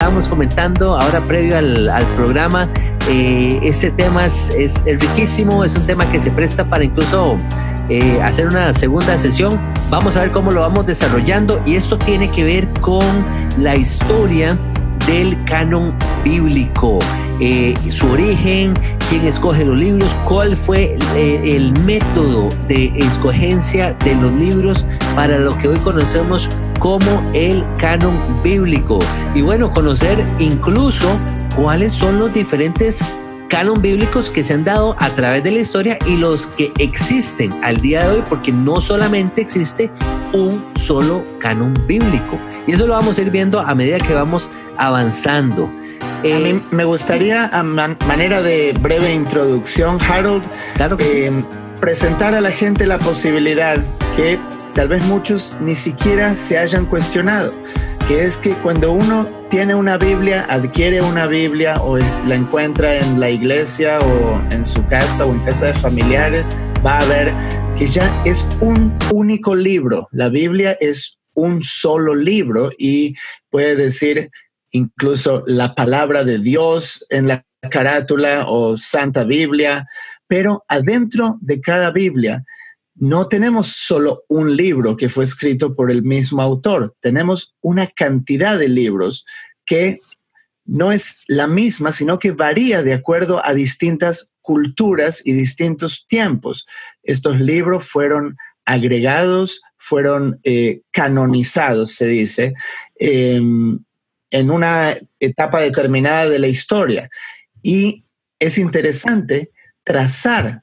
estábamos comentando ahora previo al, programa, eh, este tema es, es, riquísimo, es un tema que se presta para incluso eh, hacer una segunda sesión. Vamos a ver cómo lo vamos desarrollando y esto tiene que ver con la historia del canon bíblico, eh, su origen, quién escoge los libros, cuál fue el método de escogencia de los libros para lo que hoy conocemos como el canon bíblico. Y bueno, conocer incluso cuáles son los diferentes canon bíblicos que se han dado a través de la historia y los que existen al día de hoy, porque no solamente existe un solo canon bíblico. Y eso lo vamos a ir viendo a medida que vamos avanzando. a mí eh, me gustaría, a manera de breve introducción, Harold, eh, presentar a la gente la posibilidad que tal vez muchos ni siquiera se hayan cuestionado, que es que cuando uno tiene una Biblia, adquiere una Biblia o la encuentra en la iglesia o en su casa o en casa de familiares, va a ver que ya es un único libro. La Biblia es un solo libro y puede decir incluso la palabra de Dios en la carátula o Santa Biblia, pero adentro de cada Biblia no tenemos solo un libro que fue escrito por el mismo autor, tenemos una cantidad de libros que no es la misma, sino que varía de acuerdo a distintas culturas y distintos tiempos. Estos libros fueron agregados, fueron eh, canonizados, se dice, em, en una etapa determinada de la historia. Y es interesante trazar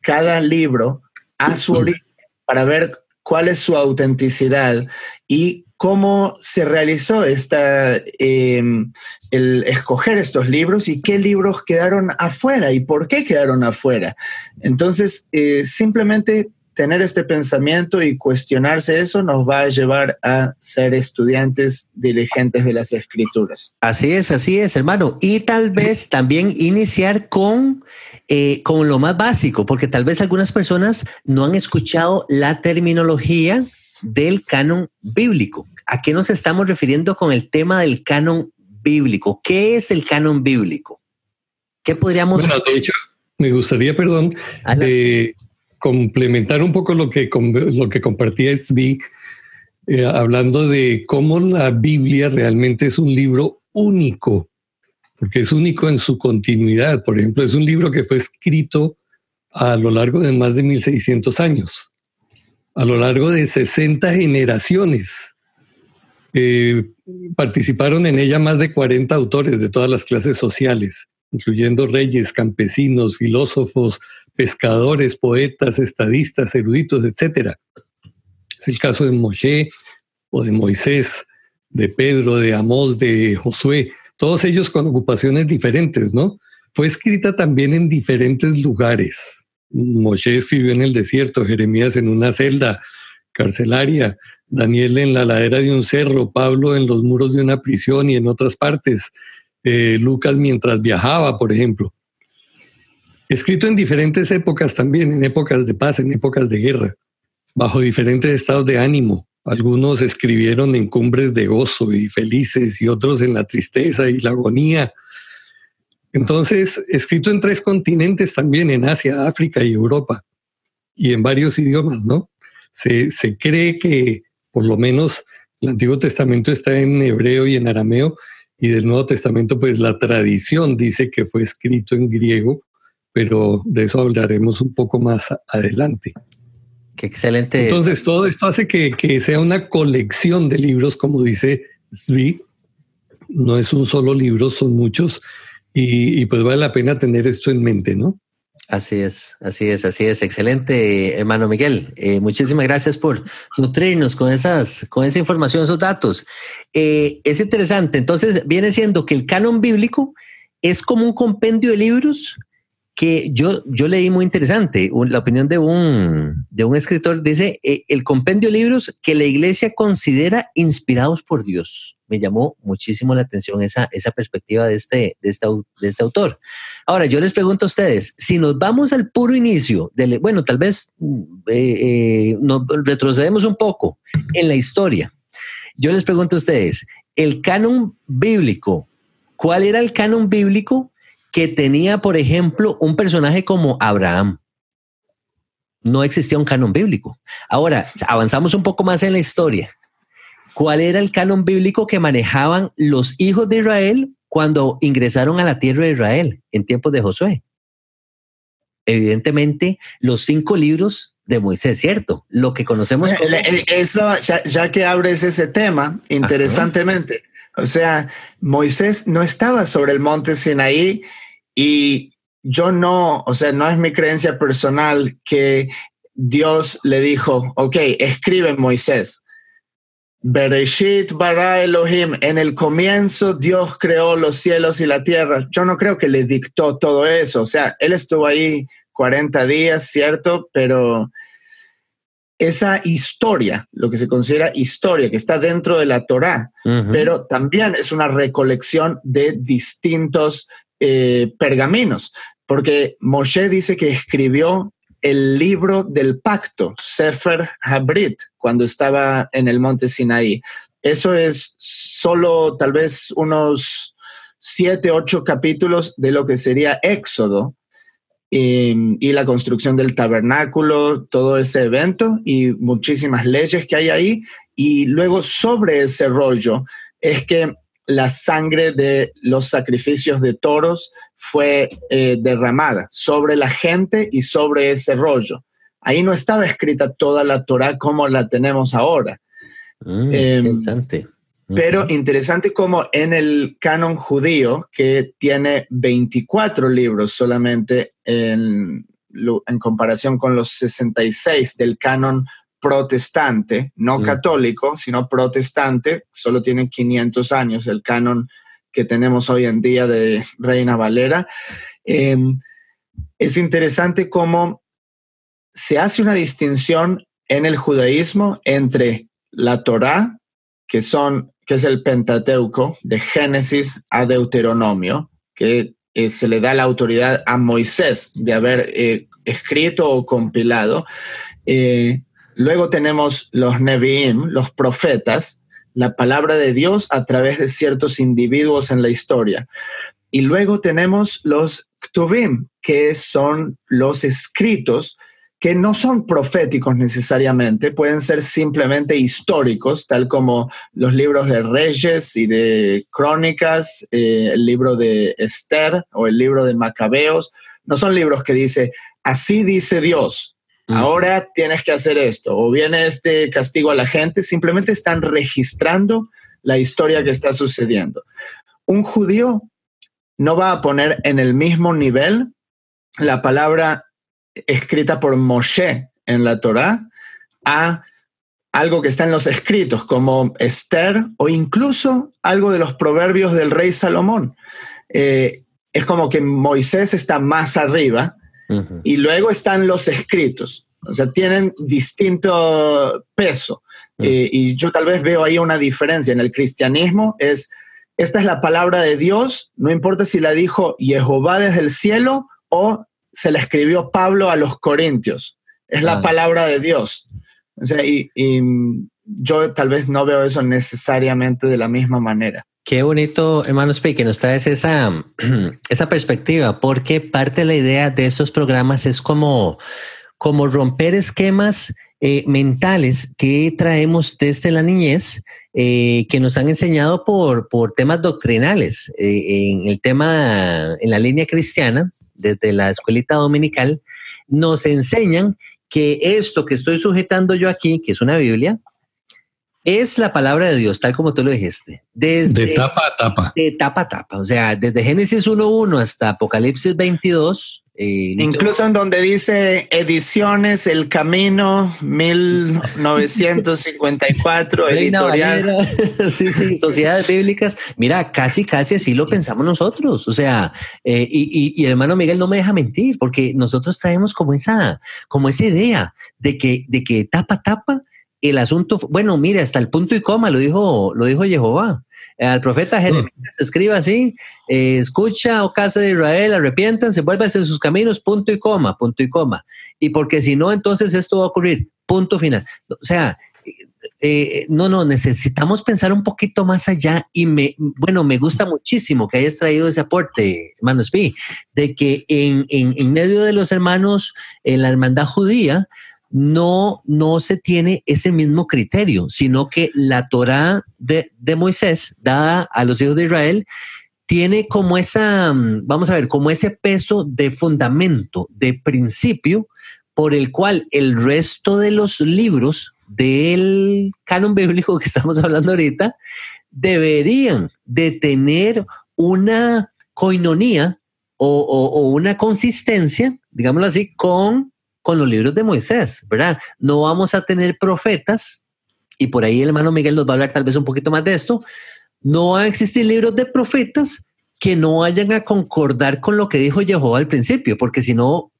cada libro a su origen para ver cuál es su autenticidad y cómo se realizó esta, em, el escoger estos libros y qué libros quedaron afuera y por qué quedaron afuera. Entonces, eh, simplemente tener este pensamiento y cuestionarse eso nos va a llevar a ser estudiantes diligentes de las escrituras. Así es, así es, hermano. Y tal vez también iniciar con, eh, con lo más básico, porque tal vez algunas personas no han escuchado la terminología del canon bíblico. ¿A qué nos estamos refiriendo con el tema del canon bíblico? ¿Qué es el canon bíblico? ¿Qué podríamos... Bueno, de hecho, me gustaría, perdón, eh, complementar un poco lo que, lo que compartía SB, eh, hablando de cómo la Biblia realmente es un libro único, porque es único en su continuidad. Por ejemplo, es un libro que fue escrito a lo largo de más de 1600 años, a lo largo de 60 generaciones. Eh, participaron en ella más de 40 autores de todas las clases sociales, incluyendo reyes, campesinos, filósofos, pescadores, poetas, estadistas, eruditos, etc. Es el caso de Moshe o de Moisés, de Pedro, de Amós, de Josué, todos ellos con ocupaciones diferentes, ¿no? Fue escrita también en diferentes lugares. Moshe escribió en el desierto, Jeremías en una celda carcelaria, Daniel en la ladera de un cerro, Pablo en los muros de una prisión y en otras partes, eh, Lucas mientras viajaba, por ejemplo. Escrito en diferentes épocas también, en épocas de paz, en épocas de guerra, bajo diferentes estados de ánimo. Algunos escribieron en cumbres de gozo y felices y otros en la tristeza y la agonía. Entonces, escrito en tres continentes también, en Asia, África y Europa, y en varios idiomas, ¿no? Se, se cree que por lo menos el Antiguo Testamento está en hebreo y en arameo, y del Nuevo Testamento, pues la tradición dice que fue escrito en griego pero de eso hablaremos un poco más adelante. Qué excelente. Entonces, todo esto hace que, sea una colección de libros, como dice Svi. No es un solo libro, son muchos. Y, pues vale la pena tener esto en mente, ¿no? Así es, así es, así es. Excelente, hermano Miguel. Eh, muchísimas gracias por nutrirnos con esas, con esa información, esos datos. Eh, es interesante. Entonces, viene siendo que el canon bíblico es como un compendio de libros que yo, yo leí muy interesante, la opinión de un, de un escritor, dice, eh, el compendio de libros que la iglesia considera inspirados por Dios. Me llamó muchísimo la atención esa, esa perspectiva de este, de, este, de este autor. Ahora, yo les pregunto a ustedes, si nos vamos al puro inicio, de, bueno, tal vez eh, eh, nos retrocedemos un poco en la historia. Yo les pregunto a ustedes, el canon bíblico. ¿Cuál era el canon bíblico que tenía, por ejemplo, un personaje como Abraham? No existía un canon bíblico. Ahora, avanzamos un poco más en la historia. ¿Cuál era el canon bíblico que manejaban los hijos de Israel cuando ingresaron a la tierra de Israel en tiempos de Josué? Evidentemente, los cinco libros de Moisés, ¿cierto? Lo que conocemos como... Eso, ya, que abres ese tema, interesantemente, o sea, Moisés no estaba sobre el monte Sinaí y yo no, o sea, no es mi creencia personal que Dios le dijo, ok, escribe Moisés. Bereshit bara Elohim, en el comienzo Dios creó los cielos y la tierra. Yo no creo que le dictó todo eso, o sea, él estuvo ahí 40 días, ¿cierto? Pero esa historia, lo que se considera historia, que está dentro de la Torá, pero también es una recolección de distintos eh, pergaminos, porque Moshe dice que escribió el libro del pacto, Sefer Habrit, cuando estaba en el monte Sinaí. Eso es solo tal vez unos siete, ocho capítulos de lo que sería Éxodo, Em, y, la construcción del tabernáculo, todo ese evento y muchísimas leyes que hay ahí. Y luego sobre ese rollo es que la sangre de los sacrificios de toros fue eh, derramada sobre la gente y sobre ese rollo. Ahí no estaba escrita toda la Torah como la tenemos ahora. Mm, em, interesante. Pero interesante como en el canon judío, que tiene 24 libros solamente en, en comparación con los 66 del canon protestante, no católico, sino protestante, solo tiene 500 años el canon que tenemos hoy en día de Reina Valera. Em, es interesante cómo se hace una distinción en el judaísmo entre la Torá, que son que es el Pentateuco, de Génesis a Deuteronomio, que eh, se le da la autoridad a Moisés de haber eh, escrito o compilado. Eh, luego tenemos los Nevi'im, los profetas, la palabra de Dios a través de ciertos individuos en la historia. Y luego tenemos los Ktuvim, que son los escritos que no son proféticos necesariamente, pueden ser simplemente históricos, tal como los libros de Reyes y de Crónicas, eh, el libro de Esther o el libro de Macabeos. No son libros que dice, así dice Dios, ahora tienes que hacer esto, o viene este castigo a la gente, simplemente están registrando la historia que está sucediendo. Un judío no va a poner en el mismo nivel la palabra escrita por Moshe en la Torá a algo que está en los escritos, como Esther o incluso algo de los proverbios del rey Salomón. Eh, es como que Moisés está más arriba y luego están los escritos. O sea, tienen distinto peso. Eh, y yo tal vez veo ahí una diferencia. En el cristianismo es, esta es la palabra de Dios, no importa si la dijo Jehová desde el cielo o se la escribió Pablo a los Corintios. Es la palabra de Dios. y, yo tal vez no veo eso necesariamente de la misma manera. Qué bonito, hermano Spey, que nos traes esa, esa perspectiva, porque parte de la idea de estos programas es como, como romper esquemas eh, mentales que traemos desde la niñez, eh, que nos han enseñado por, por temas doctrinales. Eh, en el tema, en la línea cristiana, desde la escuelita dominical, nos enseñan que esto que estoy sujetando yo aquí, que es una Biblia, es la palabra de Dios, tal como tú lo dijiste. Desde, de tapa a tapa. De tapa a tapa. O sea, desde Génesis 1.1 hasta Apocalipsis 22, eh, Incluso en donde dice ediciones El Camino 1954, editorial. sí, sí, sociedades bíblicas. Mira, casi, casi así lo pensamos nosotros. O sea, eh, y, y, el hermano Miguel no me deja mentir, porque nosotros traemos como esa, como esa idea de que, de que tapa, tapa el asunto. Bueno, mira, hasta el punto y coma lo dijo, lo dijo Jehová al profeta mm. Jeremías se escribe así, eh, escucha, oh casa de Israel, arrepientan, se vuelvan hacia sus caminos, punto y coma, punto y coma. Y porque si no, entonces esto va a ocurrir, punto final. O sea, eh, no, no, necesitamos pensar un poquito más allá y me, bueno, me gusta muchísimo que hayas traído ese aporte, hermanos P, de que en, en, medio de los hermanos en la hermandad judía no, no se tiene ese mismo criterio, sino que la Torah de, de Moisés, dada a los hijos de Israel, tiene como esa, vamos a ver, como ese peso de fundamento, de principio, por el cual el resto de los libros del canon bíblico que estamos hablando ahorita deberían de tener una coinonía o, una consistencia, digámoslo así, con, con los libros de Moisés, ¿verdad? No vamos a tener profetas, y por ahí el hermano Miguel nos va a hablar tal vez un poquito más de esto, no van a existir libros de profetas que no vayan a concordar con lo que dijo Jehová al principio, porque si no,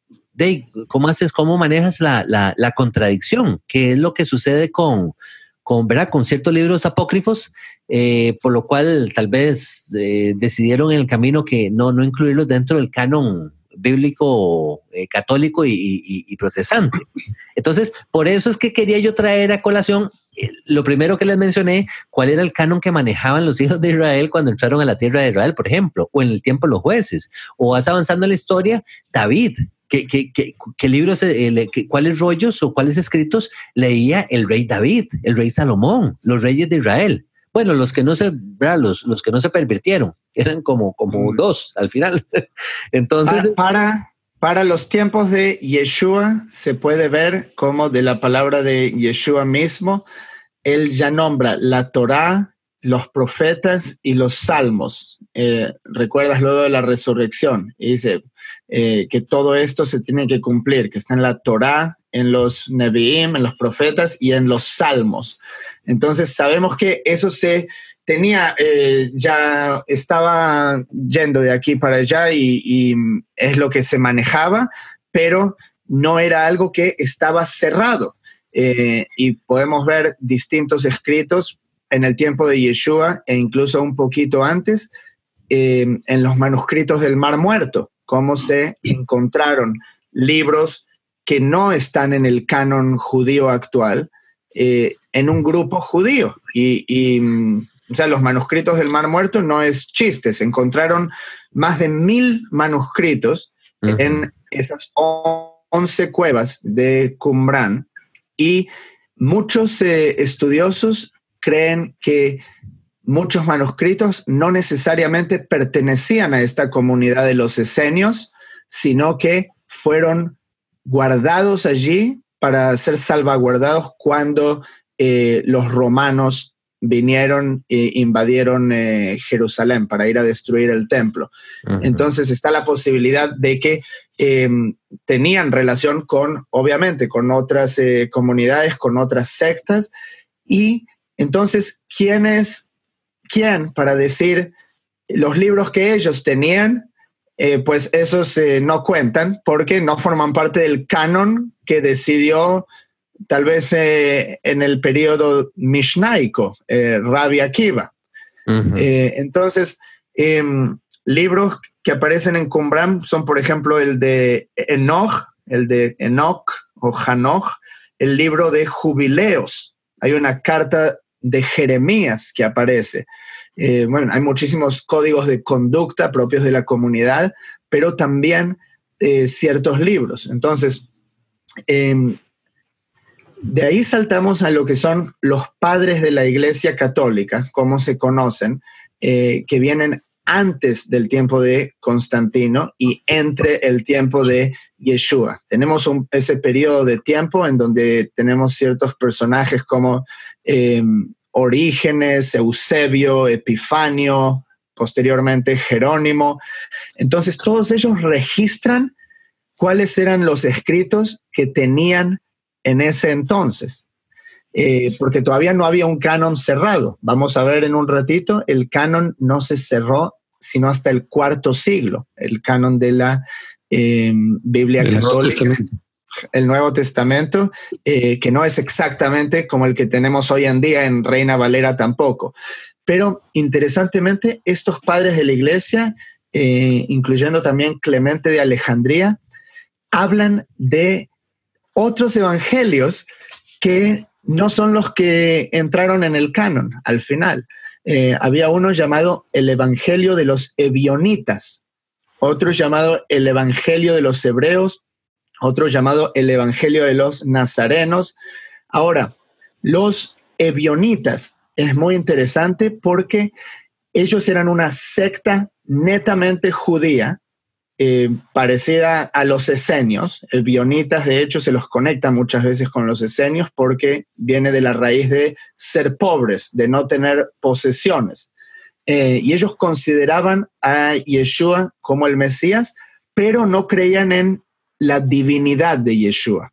¿cómo haces, cómo manejas la, la, contradicción? ¿Qué es lo que sucede con, con, ¿verdad? con ciertos libros apócrifos? Eh, por lo cual tal vez eh, decidieron en el camino que no, no incluirlos dentro del canon bíblico eh, católico y, protestante. Entonces, por eso es que quería yo traer a colación lo primero que les mencioné, cuál era el canon que manejaban los hijos de Israel cuando entraron a la tierra de Israel, por ejemplo, o en el tiempo de los jueces, o vas avanzando en la historia, David, ¿Qué, libros, eh, cuáles rollos o cuáles escritos leía el rey David, el rey Salomón, los reyes de Israel? Bueno, los que no se, los, los que no se pervirtieron, eran como, como dos al final. Entonces. Para, para, los tiempos de Yeshua, se puede ver como de la palabra de Yeshua mismo, él ya nombra la Torá, los profetas y los salmos. Eh, recuerdas luego de la resurrección. Y dice, eh, que todo esto se tiene que cumplir, que está en la Torá, en los Nevi'im, en los profetas y en los salmos. Entonces sabemos que eso se tenía, eh, ya estaba yendo de aquí para allá y, es lo que se manejaba, pero no era algo que estaba cerrado. Eh, y podemos ver distintos escritos en el tiempo de Yeshua e incluso un poquito antes en los manuscritos del Mar Muerto cómo se encontraron libros que no están en el canon judío actual eh, en un grupo judío. Y, mm, o sea, los manuscritos del Mar Muerto no es chiste, se encontraron más de mil manuscritos en esas once cuevas de Qumran. Y muchos eh, estudiosos creen que muchos manuscritos no necesariamente pertenecían a esta comunidad de los esenios, sino que fueron guardados allí para ser salvaguardados cuando eh, los romanos vinieron e invadieron eh, Jerusalén para ir a destruir el templo. Entonces está la posibilidad de que em, tenían relación con, obviamente, con otras eh, comunidades, con otras sectas. Y entonces, ¿quiénes quién para decir los libros que ellos tenían, eh, pues esos eh, no cuentan porque no forman parte del canon que decidió tal vez eh, en el periodo mishnaico, Rabbi Akiva. entonces, em, libros que aparecen en Qumran son, por ejemplo, el de Enoch, el de Enoch o Hanoch, el libro de jubileos. Hay una carta de Jeremías que aparece. Eh, bueno, hay muchísimos códigos de conducta propios de la comunidad, pero también eh, ciertos libros. Entonces, em, de ahí saltamos a lo que son los padres de la Iglesia Católica, como se conocen, eh, que vienen antes del tiempo de Constantino y entre el tiempo de Yeshua. Tenemos ese periodo de tiempo en donde tenemos ciertos personajes como em, Orígenes, Eusebio, Epifanio, posteriormente Jerónimo. Entonces todos ellos registran cuáles eran los escritos que tenían en ese entonces. Eh, porque todavía no había un canon cerrado. Vamos a ver en un ratito, el canon no se cerró sino hasta el cuarto siglo, el canon de la em, Biblia católica. El Nuevo Testamento, eh, que no es exactamente como el que tenemos hoy en día en Reina Valera tampoco. Pero interesantemente, estos padres de la iglesia, eh, incluyendo también Clemente de Alejandría, hablan de otros evangelios que no son los que entraron en el canon al final. Eh, había uno llamado el Evangelio de los Ebionitas, otro llamado el Evangelio de los Hebreos, otro llamado el Evangelio de los Nazarenos. Ahora, los Ebionitas es muy interesante porque ellos eran una secta netamente judía eh, parecida a los esenios. El bionitas, de hecho, se los conecta muchas veces con los esenios porque viene de la raíz de ser pobres, de no tener posesiones. Eh, y ellos consideraban a Yeshua como el Mesías, pero no creían en la divinidad de Yeshua,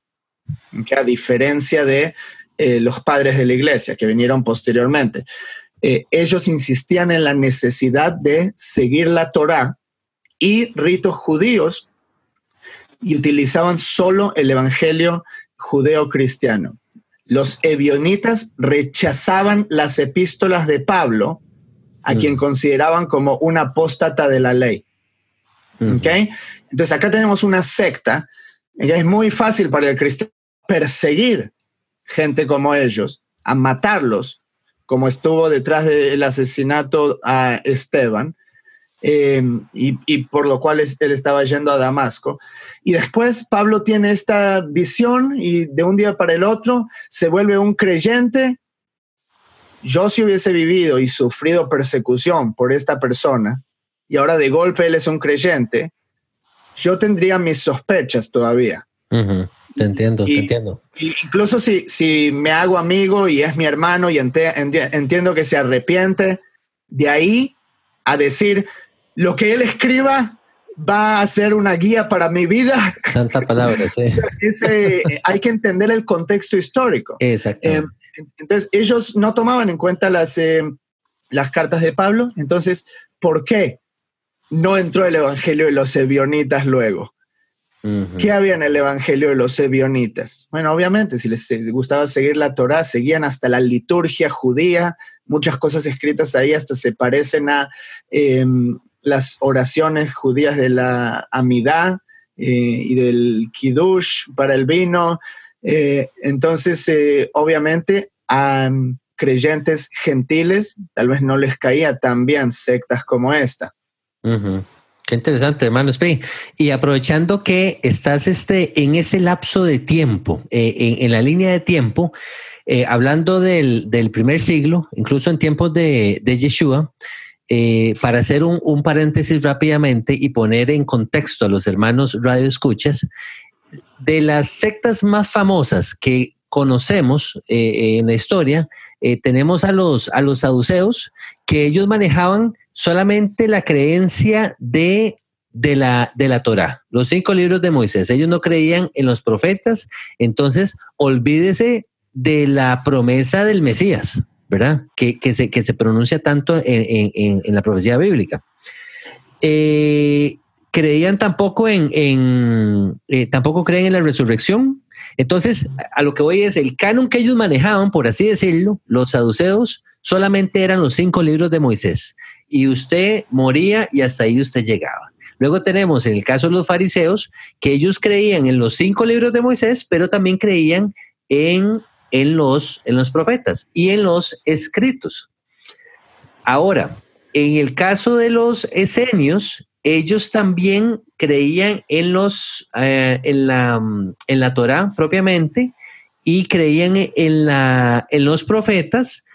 que a diferencia de eh, los padres de la iglesia que vinieron posteriormente. ellos insistían en la necesidad de seguir la Torá y ritos judíos y utilizaban solo el evangelio judeo-cristiano. Los ebionitas rechazaban las epístolas de Pablo, a quien mm. consideraban como un apóstata de la ley. Mm. Entonces acá tenemos una secta que es muy fácil para el cristiano perseguir gente como ellos, a matarlos, como estuvo detrás del asesinato a Esteban, Em, y, por lo cual él estaba yendo a Damasco. Y después Pablo tiene esta visión y de un día para el otro se vuelve un creyente. Yo si hubiese vivido y sufrido persecución por esta persona y ahora de golpe él es un creyente, yo tendría mis sospechas todavía. Te entiendo, te entiendo. Incluso si, si me hago amigo y es mi hermano y entiendo que se arrepiente, de ahí a decir, lo que él escriba va a ser una guía para mi vida. Santa palabra, sí. hay que entender el contexto histórico. Exacto. Eh, entonces, ellos no tomaban en cuenta las, eh, las cartas de Pablo. Entonces, ¿por qué no entró el Evangelio de los Ebionitas luego? ¿Qué había en el Evangelio de los Ebionitas? Bueno, obviamente, si les gustaba seguir la Torá, seguían hasta la liturgia judía, muchas cosas escritas ahí hasta se parecen a em, las oraciones judías de la Amidá eh, y del Kiddush para el vino. Eh, entonces, eh, obviamente, a creyentes gentiles tal vez no les caía tan bien sectas como esta. Qué interesante, hermano. Y aprovechando que estás este, en ese lapso de tiempo, en, la línea de tiempo, hablando del, primer siglo, incluso en tiempos de, de Yeshua, eh, para hacer un, paréntesis rápidamente y poner en contexto a los hermanos Radio Escuchas, de las sectas más famosas que conocemos eh, en la historia, eh, tenemos a los, a los saduceos, que ellos manejaban solamente la creencia de, de, la, de la Torah, los cinco libros de Moisés. Ellos no creían en los profetas, entonces olvídese de la promesa del Mesías. ¿verdad? Que, se, que se pronuncia tanto en, la profecía bíblica. Eh, creían tampoco en, eh, tampoco creen en la resurrección. Entonces, a lo que voy es el canon que ellos manejaban, por así decirlo, los saduceos, solamente eran los cinco libros de Moisés. Y usted moría y hasta ahí usted llegaba. Luego tenemos en el caso de los fariseos, que ellos creían en los cinco libros de Moisés, pero también creían en en los, en los profetas y en los escritos. Ahora, en el caso de los esenios, ellos también creían en, los, eh, en, la, en la Torah propiamente y creían en, la, en los profetas,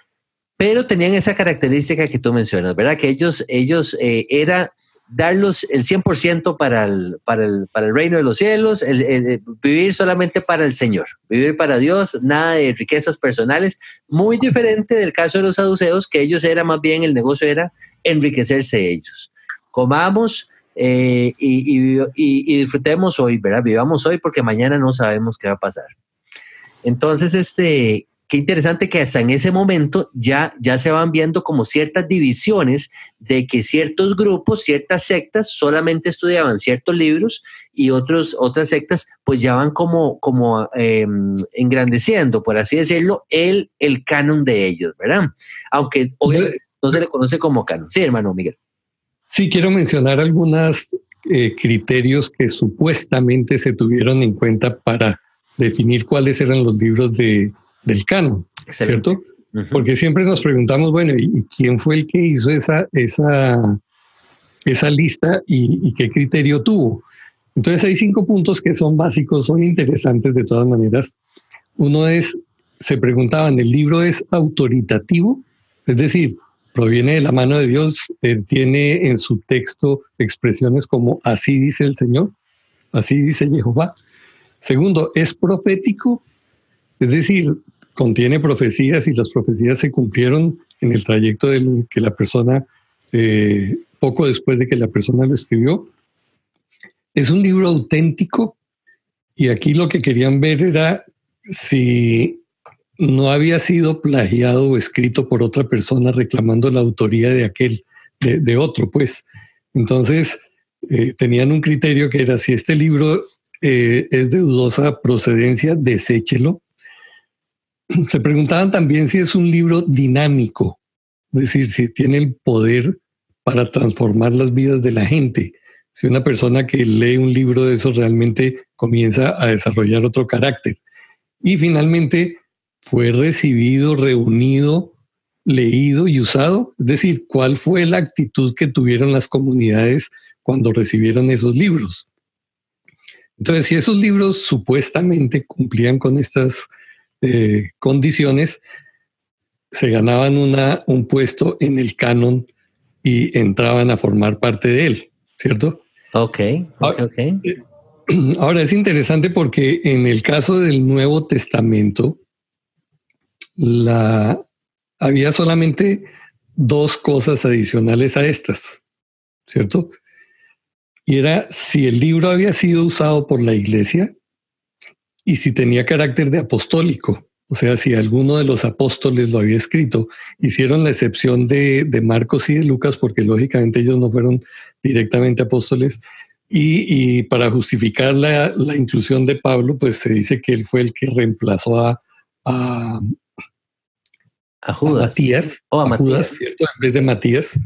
pero tenían esa característica que tú mencionas, ¿verdad? Que ellos, ellos eh, era darlos el 100% para el, para, el, para el reino de los cielos, el, vivir solamente para el Señor, vivir para Dios, nada de riquezas personales, muy diferente del caso de los saduceos, que ellos era más bien, el negocio era enriquecerse ellos. Comamos eh, y, y, disfrutemos hoy, ¿verdad? Vivamos hoy porque mañana no sabemos qué va a pasar. Entonces, este, qué interesante que hasta en ese momento ya, ya se van viendo como ciertas divisiones de que ciertos grupos, ciertas sectas solamente estudiaban ciertos libros y otros, otras sectas pues ya van como, como em, engrandeciendo, por así decirlo, el, el canon de ellos, ¿verdad? Aunque hoy no se le conoce como canon. Sí, hermano Miguel. Sí, quiero mencionar algunos eh, criterios que supuestamente se tuvieron en cuenta para definir cuáles eran los libros de del canon, ¿cierto? Porque siempre nos preguntamos, bueno, ¿y quién fue el que hizo esa, esa, esa lista y, qué criterio tuvo? Entonces hay cinco puntos que son básicos, son interesantes de todas maneras. Uno es, se preguntaban, ¿el libro es autoritativo? Es decir, proviene de la mano de Dios, tiene en su texto expresiones como así dice el Señor, así dice Jehová. Segundo, es profético, es decir, contiene profecías y las profecías se cumplieron en el trayecto de que la persona, eh, poco después de que la persona lo escribió. Es un libro auténtico y aquí lo que querían ver era si no había sido plagiado o escrito por otra persona reclamando la autoría de aquel, de, otro, pues. Entonces, eh, tenían un criterio que era si este libro eh, es de dudosa procedencia, deséchelo se preguntaban también si es un libro dinámico, es decir, si tiene el poder para transformar las vidas de la gente. Si una persona que lee un libro de eso realmente comienza a desarrollar otro carácter. Y finalmente, fue recibido, reunido, leído y usado. Es decir, cuál fue la actitud que tuvieron las comunidades cuando recibieron esos libros. Entonces, si esos libros supuestamente cumplían con estas eh, condiciones, se ganaban una, un puesto en el canon y entraban a formar parte de él, ¿cierto? Ok, ok, eh, Ahora es interesante porque en el caso del Nuevo Testamento, la, había solamente dos cosas adicionales a estas, ¿cierto? Y era si el libro había sido usado por la iglesia y si tenía carácter de apostólico, o sea, si alguno de los apóstoles lo había escrito, hicieron la excepción de, Marcos y de Lucas, porque lógicamente ellos no fueron directamente apóstoles, y, para justificar la, inclusión de Pablo, pues se dice que él fue el que reemplazó a, a, Judas. Matías, oh, a, Judas, ¿cierto? En vez de Matías.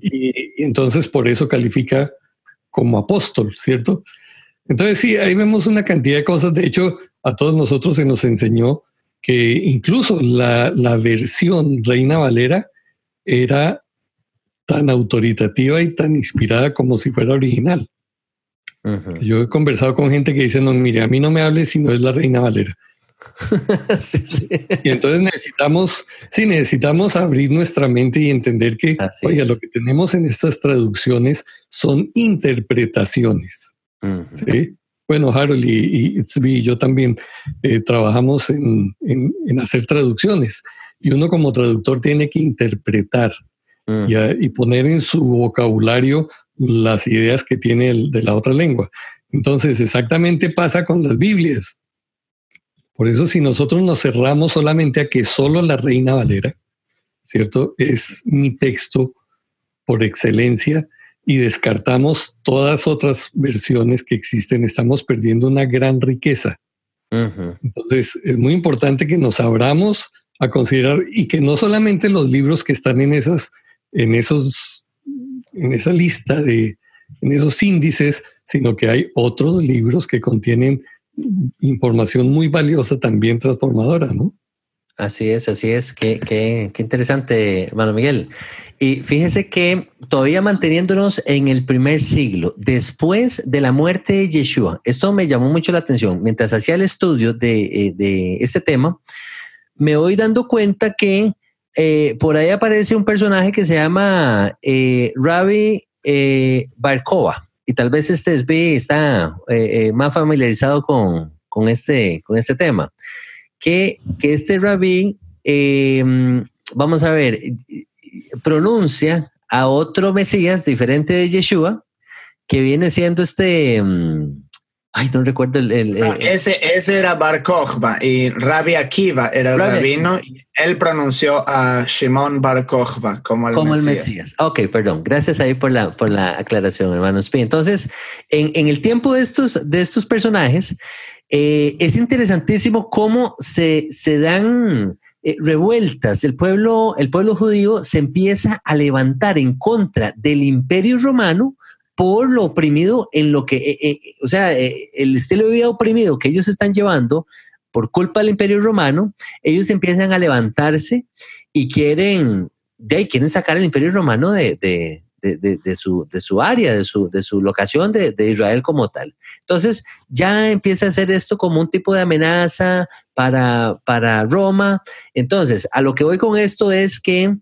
y, y entonces por eso califica como apóstol, ¿cierto? Entonces sí, ahí vemos una cantidad de cosas. De hecho, a todos nosotros se nos enseñó que incluso la, versión Reina Valera era tan autoritativa y tan inspirada como si fuera original. Yo he conversado con gente que dice, no, mire, a mí no me hable si no es la Reina Valera. Y entonces necesitamos, sí, necesitamos abrir nuestra mente y entender que, oye, lo que tenemos en estas traducciones son interpretaciones. ¿Sí? Bueno, Harold y, y, yo también eh, trabajamos en, hacer traducciones y uno como traductor tiene que interpretar mm. y, poner en su vocabulario las ideas que tiene de la otra lengua. Entonces, exactamente pasa con las Biblias. Por eso, si nosotros nos cerramos solamente a que solo la Reina Valera, ¿cierto? Es mi texto por excelencia, y descartamos todas otras versiones que existen, estamos perdiendo una gran riqueza. Entonces, es muy importante que nos abramos a considerar y que no solamente los libros que están en esas, en esos, en esa lista de, en esos índices, sino que hay otros libros que contienen información muy valiosa, también transformadora, ¿no? Así es, así es. Qué, qué, qué interesante, hermano Miguel. Y fíjese que todavía manteniéndonos en el primer siglo, después de la muerte de Yeshua, esto me llamó mucho la atención. Mientras hacía el estudio de, eh, este tema, me voy dando cuenta que eh, por ahí aparece un personaje que se llama eh, Rabbi Barkova. Y tal vez este está más familiarizado con, este, con este tema. Que, este rabí, vamos a ver, pronuncia a otro Mesías diferente de Yeshua, que viene siendo este... Mm, ay, no recuerdo el... Ah, ese, ese era Bar Kochba y Rabbi Akiva era el rabino. él pronunció a Shimon Bar Kochba como el como Mesías. el Mesías. Ok, perdón. Gracias ahí por la, por la aclaración, hermanos. Entonces, en, en el tiempo de estos, de estos personajes, eh, es interesantísimo cómo se, se dan eh, revueltas. El pueblo, el pueblo judío se empieza a levantar en contra del imperio romano por lo oprimido en lo que, eh, eh, o sea, el estilo de vida oprimido que ellos están llevando por culpa del Imperio Romano, ellos empiezan a levantarse y quieren, de ahí, quieren sacar el Imperio Romano de, de, su, de su área, de su, de su locación de, Israel como tal. Entonces ya empieza a ser esto como un tipo de amenaza para, para Roma. Entonces, a lo que voy con esto es que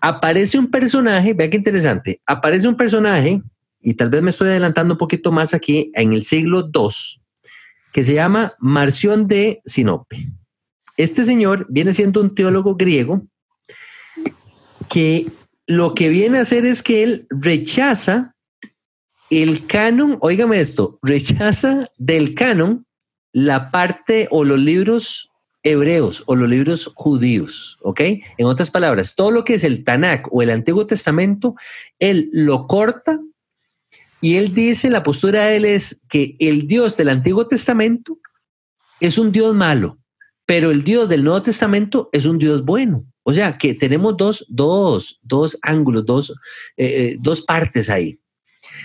aparece un personaje, vea qué interesante, aparece un personaje, y tal vez me estoy adelantando un poquito más aquí, en el siglo II, que se llama Marción de Sinope. Este señor viene siendo un teólogo griego que lo que viene a hacer es que él rechaza el canon, óigame esto, rechaza del canon la parte o los libros hebreos o los libros judíos, ¿ok? En otras palabras, todo lo que es el Tanakh o el Antiguo Testamento, él lo corta y él dice, la postura de él es que el Dios del Antiguo Testamento es un Dios malo, pero el Dios del Nuevo Testamento es un Dios bueno. O sea, que tenemos dos, dos, dos ángulos, dos, eh, eh, dos partes ahí.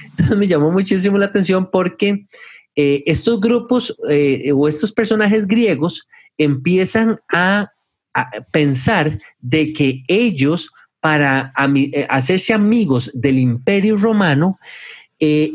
Entonces me llamó muchísimo la atención porque eh, estos grupos o estos personajes griegos empiezan a, pensar de que ellos, para hacerse amigos del imperio romano,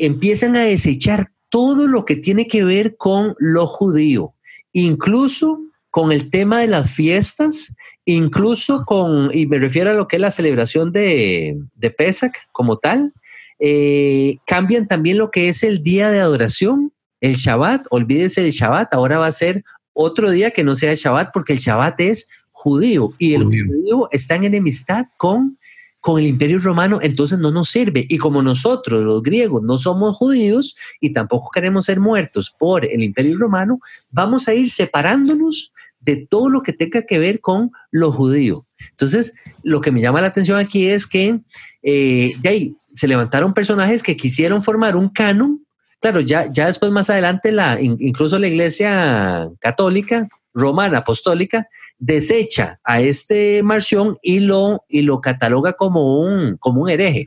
empiezan a desechar todo lo que tiene que ver con lo judío, incluso con el tema de las fiestas, incluso con, y me refiero a lo que es la celebración de, de Pesach como tal, eh, cambian también lo que es el día de adoración, el Shabbat, olvídese del Shabbat, ahora va a ser otro día que no sea el Shabbat porque el Shabbat es judío y el judío, está en enemistad con, con el imperio romano, entonces no nos sirve. Y como nosotros, los griegos, no somos judíos y tampoco queremos ser muertos por el imperio romano, vamos a ir separándonos de todo lo que tenga que ver con lo judío. Entonces, lo que me llama la atención aquí es que eh, de ahí se levantaron personajes que quisieron formar un canon. Claro, ya, ya después más adelante, la, incluso la iglesia católica, romana, apostólica, desecha a este Marción y lo, y lo cataloga como un, como un hereje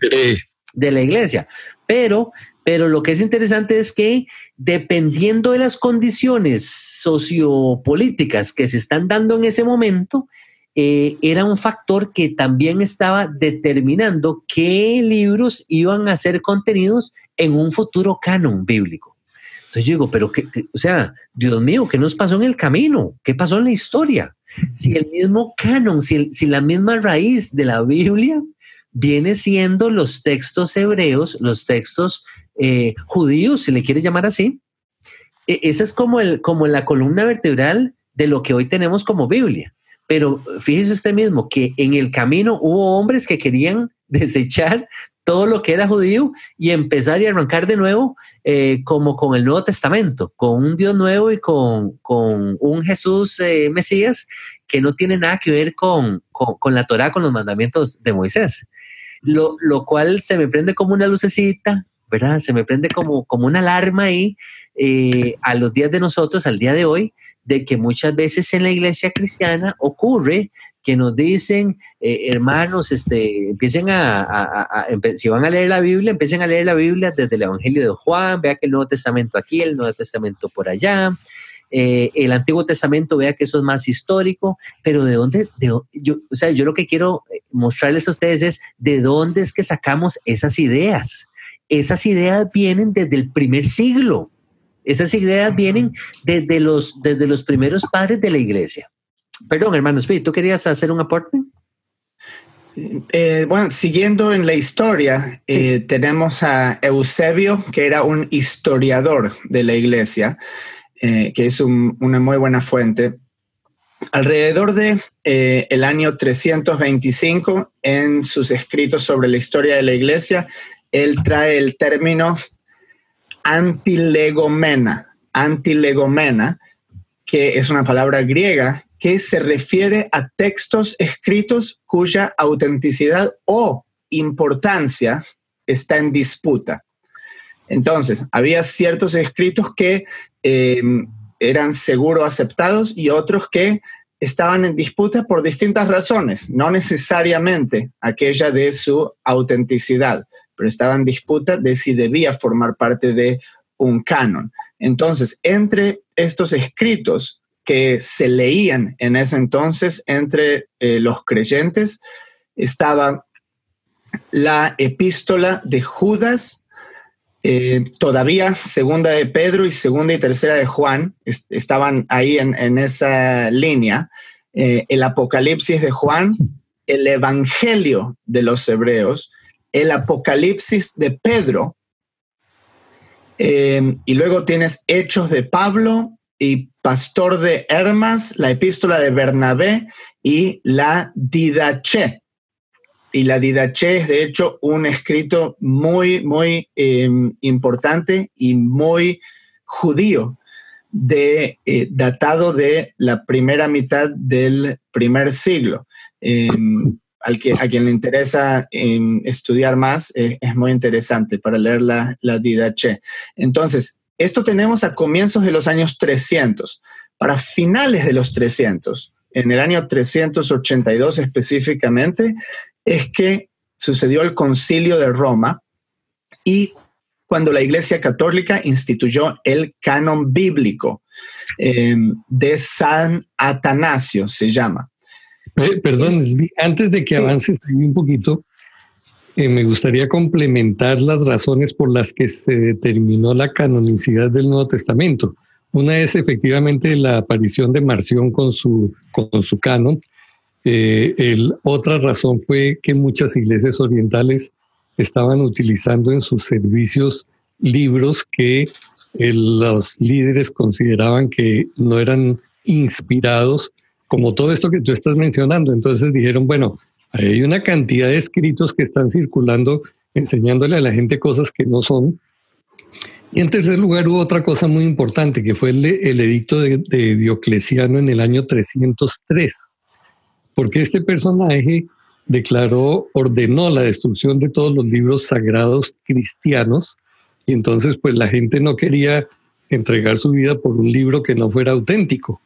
de la iglesia. Pero pero lo que es interesante es que dependiendo de las condiciones sociopolíticas que se están dando en ese momento, eh, era un factor que también estaba determinando qué libros iban a ser contenidos en un futuro canon bíblico. Entonces yo digo, pero que, o sea, Dios mío, ¿qué nos pasó en el camino? ¿Qué pasó en la historia? Si el mismo canon, si, si la misma raíz de la Biblia viene siendo los textos hebreos, los textos eh, judíos, si le quiere llamar así. E, esa es como, el, como la columna vertebral de lo que hoy tenemos como Biblia. Pero fíjese usted mismo que en el camino hubo hombres que querían desechar todo lo que era judío y empezar y arrancar de nuevo eh, como con el Nuevo Testamento, con un Dios nuevo y con, un Jesús eh, Mesías que no tiene nada que ver con, con, la Torah, con los mandamientos de Moisés. Lo, lo, cual se me prende como una lucecita ¿verdad? Se me prende como, como una alarma ahí eh, a los días de nosotros, al día de hoy, de que muchas veces en la iglesia cristiana ocurre que nos dicen, eh, hermanos, este, empiecen a, si van a leer la Biblia, empiecen a leer la Biblia desde el Evangelio de Juan, vea que el Nuevo Testamento aquí, el Nuevo Testamento por allá, eh, el Antiguo Testamento, vea que eso es más histórico, pero de dónde, de, yo, o sea, yo lo que quiero mostrarles a ustedes es de dónde es que sacamos esas ideas esas ideas vienen desde el primer siglo. Esas ideas vienen desde los, desde los primeros padres de la iglesia. Perdón, hermano ¿tú querías hacer un aporte? Eh, bueno, siguiendo en la historia, eh, tenemos a Eusebio, que era un historiador de la iglesia, eh, que es una muy buena fuente. Alrededor de el año 325, en sus escritos sobre la historia de la iglesia, él trae el término antilegomena, antilegomena, que es una palabra griega que se refiere a textos escritos cuya autenticidad o importancia está en disputa. Entonces, había ciertos escritos que eh, eran seguro aceptados y otros que estaban en disputa por distintas razones, no necesariamente aquella de su autenticidad, pero estaba en disputa de si debía formar parte de un canon. Entonces, entre estos escritos que se leían en ese entonces entre eh, los creyentes estaba la epístola de Judas, eh, todavía segunda de Pedro y segunda y tercera de Juan estaban ahí en, esa línea, eh, el Apocalipsis de Juan, el Evangelio de los Hebreos, el Apocalipsis de Pedro, y luego tienes Hechos de Pablo, y pastor de Hermas, la epístola de Bernabé y la Didache. Y la Didache es de hecho un escrito muy, muy em, importante y muy judío, eh, datado de la primera mitad del primer siglo. Em, al que, a quien le interesa em, estudiar más, eh, es muy interesante para leer la, la Didache. Entonces, esto tenemos a comienzos de los años 300. Para finales de los 300, en el año 382 específicamente, es que sucedió el concilio de Roma y cuando la Iglesia Católica instituyó el canon bíblico eh, de San Atanasio, se llama. Perdón, antes de que avances un poquito, eh, me gustaría complementar las razones por las que se determinó la canonicidad del Nuevo Testamento. Una es efectivamente la aparición de Marción con su, con su canon. Eh, otra razón fue que muchas iglesias orientales estaban utilizando en sus servicios libros que los líderes consideraban que no eran inspirados, como todo esto que tú estás mencionando. Entonces dijeron, bueno, hay una cantidad de escritos que están circulando enseñándole a la gente cosas que no son. Y en tercer lugar hubo otra cosa muy importante, que fue el, edicto de, Diocleciano en el año 303, porque este personaje declaró, ordenó la destrucción de todos los libros sagrados cristianos, y entonces pues la gente no quería entregar su vida por un libro que no fuera auténtico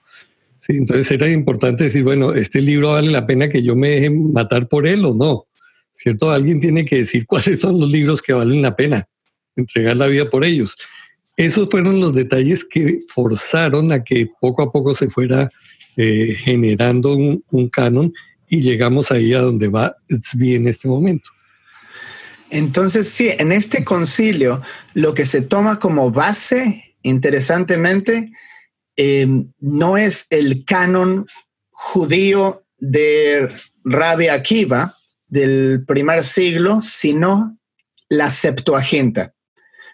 entonces era importante decir, bueno, este libro vale la pena que yo me deje matar por él o no. ¿Cierto? Alguien tiene que decir cuáles son los libros que valen la pena, entregar la vida por ellos. Esos fueron los detalles que forzaron a que poco a poco se fuera eh, generando un, un, canon y llegamos ahí a donde va Tzvi en este momento. Entonces, sí, en este concilio lo que se toma como base, interesantemente, Em, no es el canon judío de Rabbi Akiva del primer siglo, sino la Septuaginta.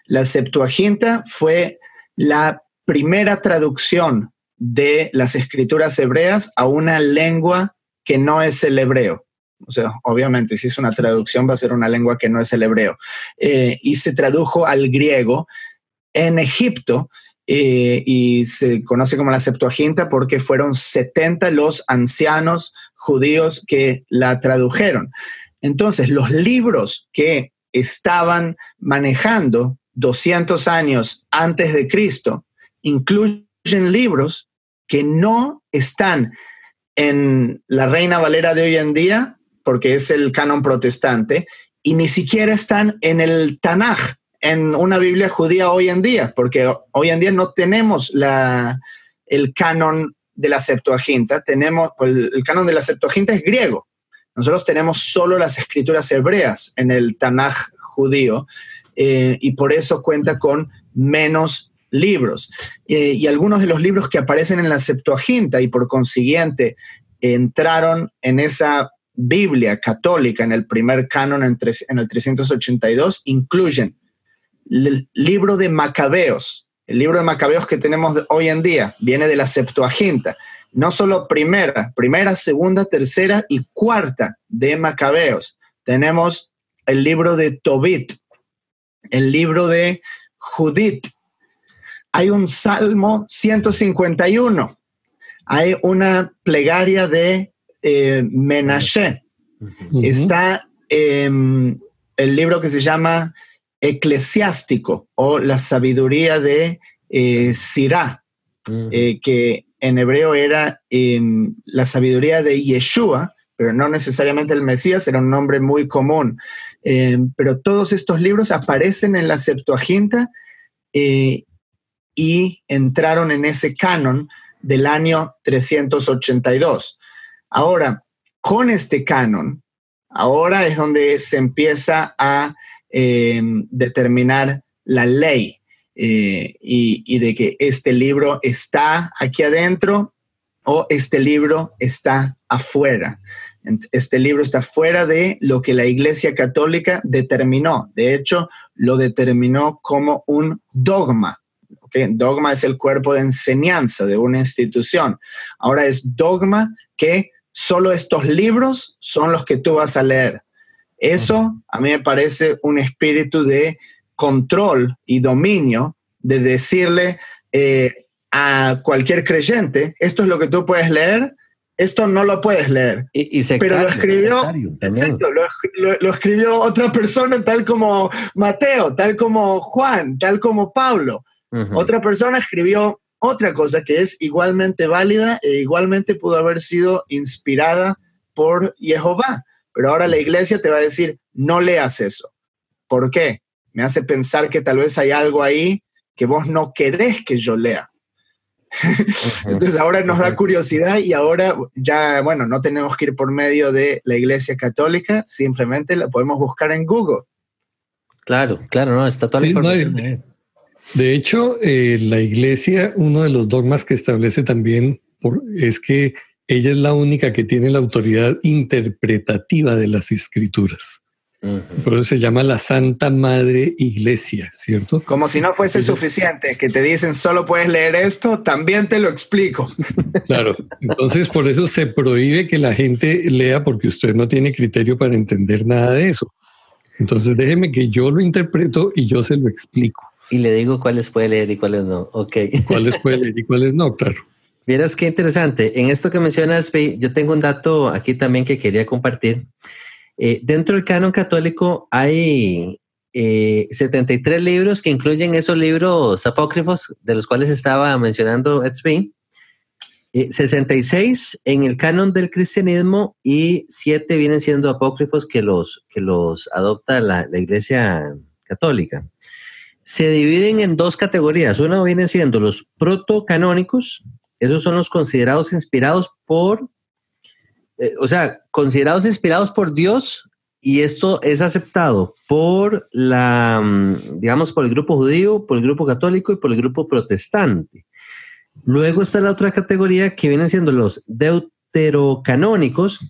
La Septuaginta fue la primera traducción de las escrituras hebreas a una lengua que no es el hebreo. O sea, obviamente, si es una traducción, va a ser una lengua que no es el hebreo. Eh, y se tradujo al griego en Egipto eh, y se conoce como la Septuaginta porque fueron 70 los ancianos judíos que la tradujeron. Entonces, los libros que estaban manejando 200 años antes de Cristo incluyen libros que no están en la Reina Valera de hoy en día, porque es el canon protestante, y ni siquiera están en el Tanaj, en una Biblia judía hoy en día, porque hoy en día no tenemos el canon de la Septuaginta, tenemos, pues, el, canon de la Septuaginta es griego. Nosotros tenemos solo las escrituras hebreas en el Tanaj judío eh, y por eso cuenta con menos libros. Eh, y algunos de los libros que aparecen en la Septuaginta y por consiguiente entraron en esa Biblia católica en el primer canon en el 382 incluyen el libro de Macabeos, el libro de Macabeos que tenemos hoy en día, viene de la Septuaginta. No solo primera, primera, segunda, tercera y cuarta de Macabeos. Tenemos el libro de Tobit, el libro de Judith. Hay un Salmo 151. Hay una plegaria de eh, Menashe. Está em, el libro que se llama eclesiástico o la sabiduría de eh, Sirá, eh, que en hebreo era em, la sabiduría de Yeshua, pero no necesariamente el Mesías, era un nombre muy común. Em, pero todos estos libros aparecen en la Septuaginta eh, y entraron en ese canon del año 382. Ahora, con este canon, ahora es donde se empieza a em, determinar la ley eh, y, y de que este libro está aquí adentro o este libro está afuera. Este libro está fuera de lo que la Iglesia Católica determinó. De hecho, lo determinó como un dogma. Dogma es el cuerpo de enseñanza de una institución. Ahora es dogma que solo estos libros son los que tú vas a leer. Eso a mí me parece un espíritu de control y dominio de decirle eh, a cualquier creyente, esto es lo que tú puedes leer, esto no lo puedes leer. Y, Pero lo escribió, lo, escribió otra persona tal como Mateo, tal como Juan, tal como Pablo. Otra persona escribió otra cosa que es igualmente válida e igualmente pudo haber sido inspirada por Jehová. Pero ahora la iglesia te va a decir, no leas eso. ¿Por qué? Me hace pensar que tal vez hay algo ahí que vos no querés que yo lea. Entonces ahora nos da curiosidad y ahora ya, bueno, no tenemos que ir por medio de la Iglesia Católica, simplemente la podemos buscar en Google. Claro, claro, no, está toda la información. de hecho, eh, la Iglesia, uno de los dogmas que establece también es que ella es la única que tiene la autoridad interpretativa de las escrituras. Por eso se llama la Santa Madre Iglesia, ¿cierto? Como si no fuese suficiente, que te dicen solo puedes leer esto, también te lo explico. Claro, entonces por eso se prohíbe que la gente lea porque usted no tiene criterio para entender nada de eso. Entonces déjeme que yo lo interpreto y yo se lo explico. Y le digo cuáles puede leer y cuáles no. Ok. Cuáles puede leer y cuáles no, claro. Vieras qué interesante. En esto que mencionas, yo tengo un dato aquí también que quería compartir. Eh, dentro del canon católico hay 73 eh, libros que incluyen esos libros apócrifos de los cuales estaba mencionando Ed 66 eh, en el canon del cristianismo y 7 vienen siendo apócrifos que los, que los adopta la, la Iglesia Católica. Se dividen en dos categorías. Uno viene siendo los protocanónicos, esos son los considerados inspirados por eh, o sea, considerados inspirados por Dios y esto es aceptado por la, mm, digamos, por el grupo judío, por el grupo católico y por el grupo protestante. Luego está la otra categoría que vienen siendo los deuterocanónicos,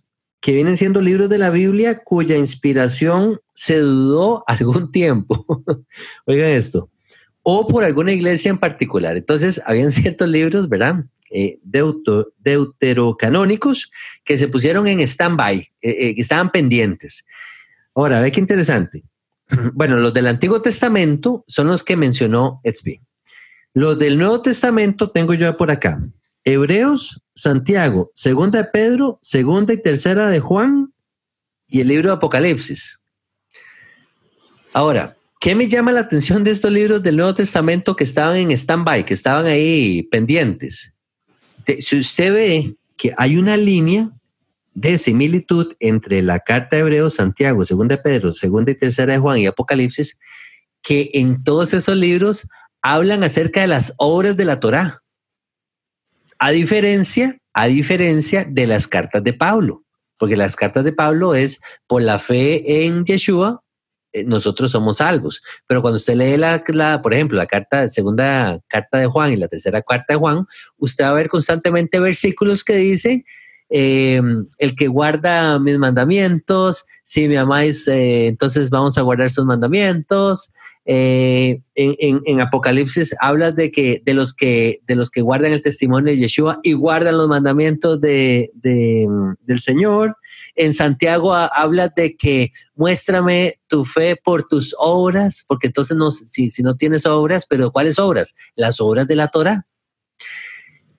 que vienen siendo libros de la Biblia cuya inspiración se dudó algún tiempo. Oigan esto. O por alguna iglesia en particular. Entonces, habían ciertos libros, ¿verdad? Eh, deuterocanónicos que se pusieron en stand-by, eh, eh, que estaban pendientes. Ahora, ve qué interesante. Bueno, los del Antiguo Testamento son los que mencionó Etzby. Los del Nuevo Testamento tengo yo por acá. Hebreos, Santiago, Segunda de Pedro, Segunda y Tercera de Juan y el libro de Apocalipsis. Ahora, ¿qué me llama la atención de estos libros del Nuevo Testamento que estaban en stand-by, que estaban ahí pendientes? Si usted ve que hay una línea de similitud entre la carta de Hebreos, Santiago, segunda de Pedro, segunda y tercera de Juan y Apocalipsis, que en todos esos libros hablan acerca de las obras de la Torá. A diferencia, a diferencia de las cartas de Pablo, porque las cartas de Pablo es por la fe en Yeshua nosotros somos salvos. Pero cuando usted lee la, por ejemplo, la carta, segunda carta de Juan y la tercera carta de Juan, usted va a ver constantemente versículos que dicen, em, el que guarda mis mandamientos, si me amáis, eh, entonces vamos a guardar sus mandamientos. Eh, en, Apocalipsis habla de que de los que de los que guardan el testimonio de Yeshua y guardan los mandamientos de, del Señor. En Santiago habla de que muéstrame tu fe por tus obras, porque entonces no, si, si no tienes obras, pero ¿cuáles obras? Las obras de la Torah.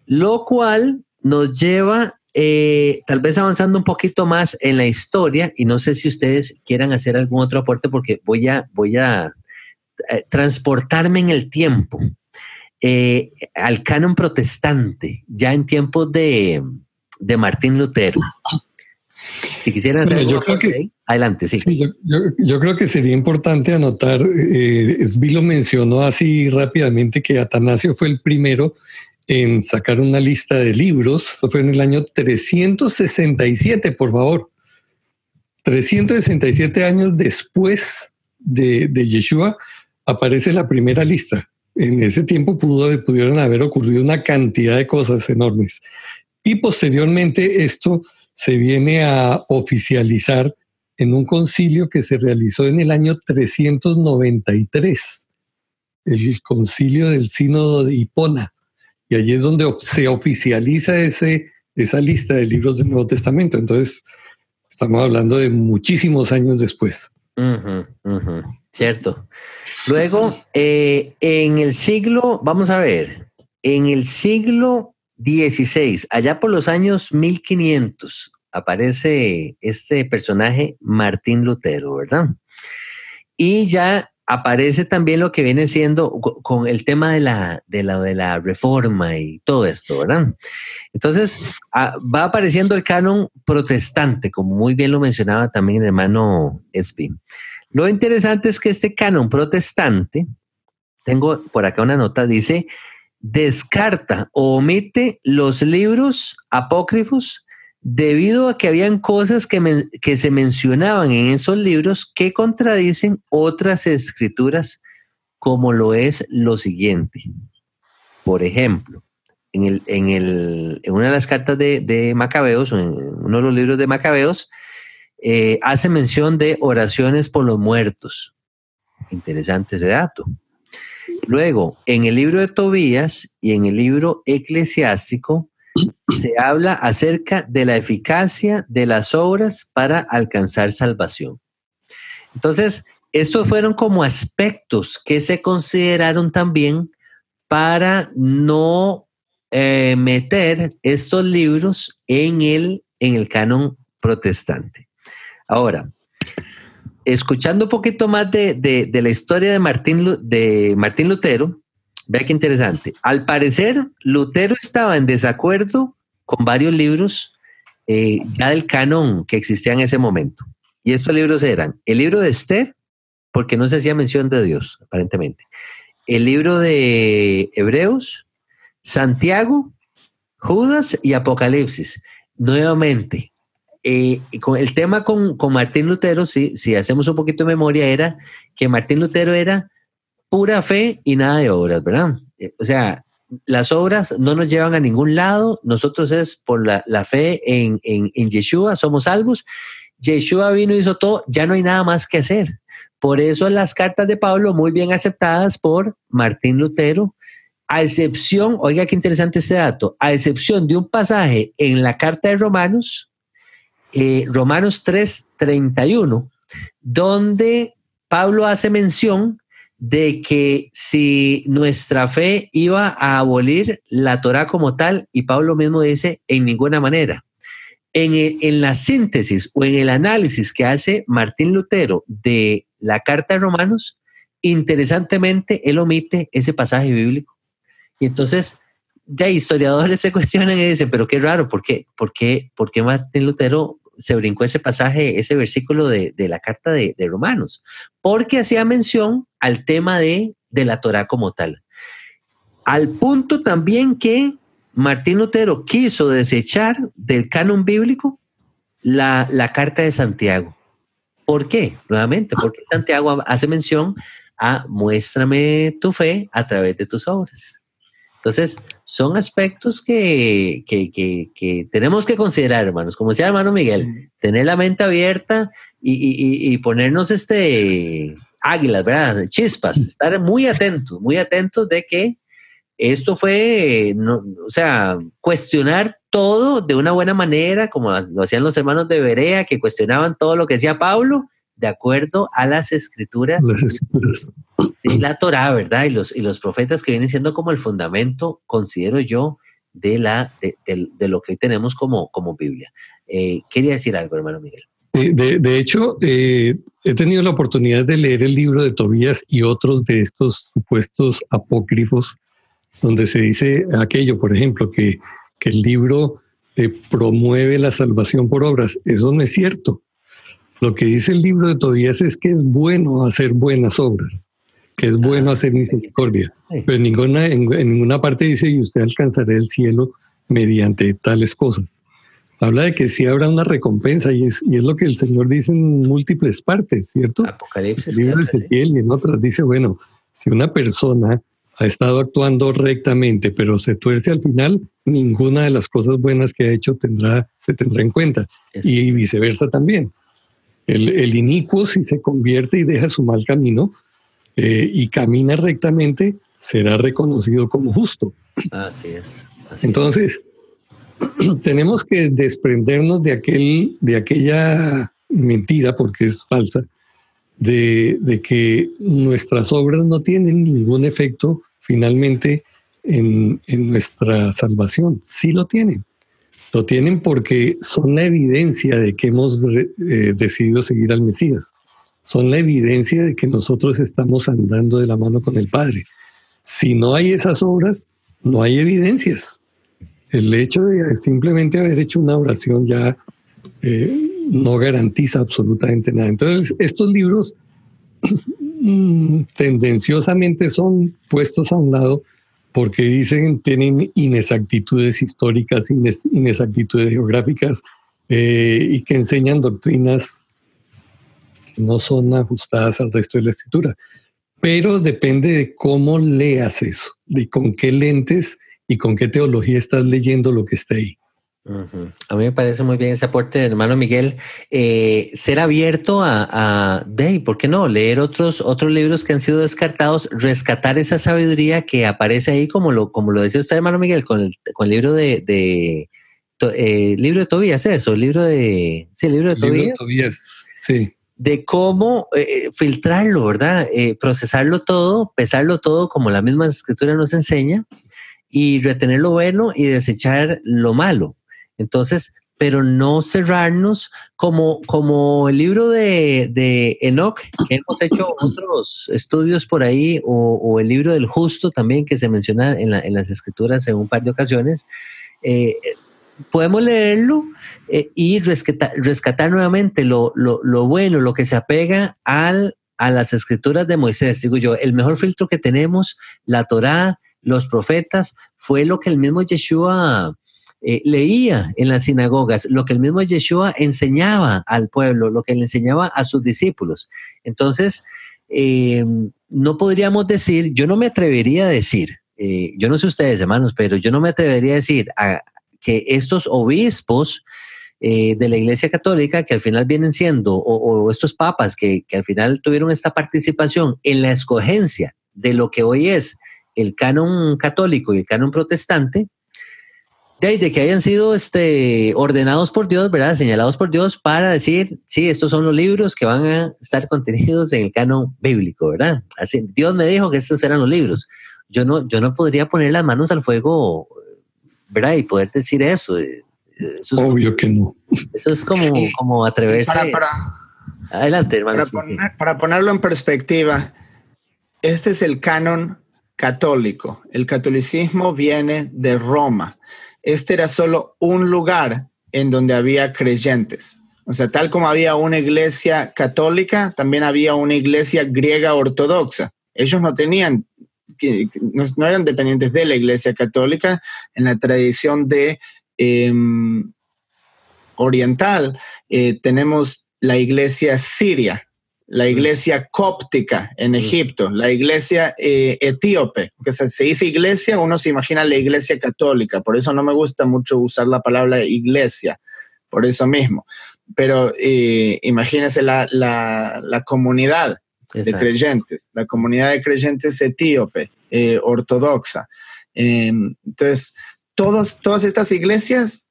Lo cual nos lleva eh, tal vez avanzando un poquito más en la historia, y no sé si ustedes quieran hacer algún otro aporte porque voy a, voy a eh, transportarme en el tiempo eh, al canon protestante, ya en tiempos de, de Martín Lutero. Si quisieran hacer yo creo que, adelante, sí. yo, creo que sería importante anotar, eh, lo mencionó así rápidamente, que Atanasio fue el primero en sacar una lista de libros. Eso fue en el año 367, por favor. 367 años después de, de Yeshua aparece la primera lista. En ese tiempo pudo, pudieron haber ocurrido una cantidad de cosas enormes. Y posteriormente esto se viene a oficializar en un concilio que se realizó en el año 393, el concilio del sínodo de Hipona. Y allí es donde se oficializa ese, esa lista de libros del Nuevo Testamento. Entonces, estamos hablando de muchísimos años después. Cierto. Luego, eh, en el siglo, vamos a ver, en el siglo XVI, allá por los años 1500, aparece este personaje Martín Lutero, ¿verdad? Y ya aparece también lo que viene siendo con el tema de la, de de la reforma y todo esto, ¿verdad? Entonces, va apareciendo el canon protestante, como muy bien lo mencionaba también el hermano Espi. Lo interesante es que este canon protestante, tengo por acá una nota, dice, descarta o omite los libros apócrifos debido a que habían cosas que, que, se mencionaban en esos libros que contradicen otras escrituras, como lo es lo siguiente. Por ejemplo, en, el, en, el, una de las cartas de, de Macabeos, en uno de los libros de Macabeos, eh, hace mención de oraciones por los muertos. Interesante ese dato. Luego, en el libro de Tobías y en el libro eclesiástico, se habla acerca de la eficacia de las obras para alcanzar salvación. Entonces, estos fueron como aspectos que se consideraron también para no eh, meter estos libros en el, en el canon protestante. Ahora, escuchando un poquito más de, la historia de Martín, de Martín Lutero, Vea qué interesante. Al parecer, Lutero estaba en desacuerdo con varios libros eh, ya del canon que existía en ese momento. Y estos libros eran el libro de Esther, porque no se hacía mención de Dios, aparentemente. El libro de Hebreos, Santiago, Judas y Apocalipsis. Nuevamente, eh, con el tema con, Martín Lutero, si, si hacemos un poquito de memoria, era que Martín Lutero era pura fe y nada de obras, ¿verdad? Eh, o sea, las obras no nos llevan a ningún lado, nosotros es por la, fe en, en, Yeshua, somos salvos. Yeshua vino y hizo todo, ya no hay nada más que hacer. Por eso las cartas de Pablo muy bien aceptadas por Martín Lutero, a excepción, oiga qué interesante este dato, a excepción de un pasaje en la carta de Romanos, eh, Romanos 3, 31, donde Pablo hace mención de que si nuestra fe iba a abolir la Torah como tal, y Pablo mismo dice, en ninguna manera. En, en, la síntesis o en el análisis que hace Martín Lutero de la carta de Romanos, interesantemente, él omite ese pasaje bíblico. Y entonces, ya historiadores se cuestionan y dicen, pero qué raro, ¿por qué, por qué, por qué Martín Lutero se brincó ese pasaje, ese versículo de, la carta de, Romanos, porque hacía mención al tema de, de la Torah como tal. Al punto también que Martín Lutero quiso desechar del canon bíblico la, la carta de Santiago. ¿Por qué? Nuevamente, porque Santiago hace mención a muéstrame tu fe a través de tus obras. Entonces, son aspectos que, tenemos que considerar, hermanos. Como decía hermano Miguel, tener la mente abierta y, ponernos este águilas, ¿verdad? Chispas, estar muy atentos, muy atentos de que esto fue, o sea, cuestionar todo de una buena manera, como lo hacían los hermanos de Berea, que cuestionaban todo lo que decía Pablo, de acuerdo a las escrituras, de la Torah, ¿verdad? Y los, y los profetas que vienen siendo como el fundamento, considero yo, de, la, de, lo que hoy tenemos como, como Biblia. Eh, quería decir algo, hermano Miguel. De, hecho, eh, he tenido la oportunidad de leer el libro de Tobías y otros de estos supuestos apócrifos, donde se dice aquello, por ejemplo, que, que el libro eh, promueve la salvación por obras. Eso no es cierto. Lo que dice el libro de Tobías es que es bueno hacer buenas obras. Que es bueno hacer misericordia. Pero en ninguna, en, ninguna parte dice, y usted alcanzará el cielo mediante tales cosas. Habla de que sí habrá una recompensa y es, y es lo que el Señor dice en múltiples partes, ¿cierto? Apocalipsis. El libro de Ezequiel y en otras dice, bueno, si una persona ha estado actuando rectamente, pero se tuerce al final, ninguna de las cosas buenas que ha hecho tendrá, se tendrá en cuenta. Y viceversa también. El, el, inicuo, si se convierte y deja su mal camino eh, y camina rectamente, será reconocido como justo. Así es. Entonces, tenemos que desprendernos de, aquel, de aquella mentira, porque es falsa, de, que nuestras obras no tienen ningún efecto finalmente en, nuestra salvación. Sí lo tienen. Lo tienen porque son la evidencia de que hemos eh, decidido seguir al Mesías. Son la evidencia de que nosotros estamos andando de la mano con el Padre. Si no hay esas obras, no hay evidencias. El hecho de simplemente haber hecho una oración ya eh, no garantiza absolutamente nada. Entonces, estos libros tendenciosamente son puestos a un lado porque dicen tienen inexactitudes históricas, inexactitudes geográficas eh, y que enseñan doctrinas no son ajustadas al resto de la escritura. Pero depende de cómo leas eso, de con qué lentes y con qué teología estás leyendo lo que está ahí. A mí me parece muy bien ese aporte del hermano Miguel. Eh, ser abierto a, a de, ¿por qué no? Leer otros, otros libros que han sido descartados, rescatar esa sabiduría que aparece ahí, como lo, como lo decía usted, hermano Miguel, con el, con el libro de, de eh, libro de Tobías, eso, el libro de, sí, el libro de Tobías. sí. De cómo eh, filtrarlo, ¿verdad? procesarlo todo, pesarlo todo, como la misma escritura nos enseña, y retener lo bueno y desechar lo malo. Entonces, pero no cerrarnos como, como el libro de, de Enoch, que hemos hecho otros estudios por ahí, o, el libro del justo también, que se menciona en, las escrituras en un par de ocasiones. Eh, podemos leerlo eh, y rescatar, rescatar nuevamente lo, lo, lo, bueno, lo que se apega al, a las escrituras de Moisés. Digo yo, el mejor filtro que tenemos, la Torá, los profetas, fue lo que el mismo Yeshua eh, leía en las sinagogas lo que el mismo Yeshua enseñaba al pueblo, lo que le enseñaba a sus discípulos. Entonces, eh, no podríamos decir, yo no me atrevería a decir, eh, yo no sé ustedes hermanos, pero yo no me atrevería a decir que estos obispos de la Iglesia Católica, que al final vienen siendo, o, estos papas que, que al final tuvieron esta participación en la escogencia de lo que hoy es el canon católico y el canon protestante, de, que hayan sido este, ordenados por Dios, ¿verdad? Señalados por Dios para decir, sí, estos son los libros que van a estar contenidos en el canon bíblico, ¿verdad? Así, Dios me dijo que estos eran los libros. Yo no, yo no podría poner las manos al fuego, ¿verdad? Y poder decir eso. Obvio que no. Eso es como, como atreverse. Adelante, hermano. para ponerlo en perspectiva, este es el canon católico. El catolicismo viene de Roma este era solo un lugar en donde había creyentes. O sea, tal como había una iglesia católica, también había una iglesia griega ortodoxa. Ellos no tenían, no, eran dependientes de la iglesia católica en la tradición de em, oriental. Eh, tenemos la iglesia siria, la iglesia cóptica en Egipto, la iglesia eh, etíope, que se, dice iglesia, uno se imagina la iglesia católica, por eso no me gusta mucho usar la palabra iglesia, por eso mismo. Pero eh, imagínese la, comunidad de creyentes, la comunidad de creyentes etíope, eh, ortodoxa. Em, entonces, todos, todas estas iglesias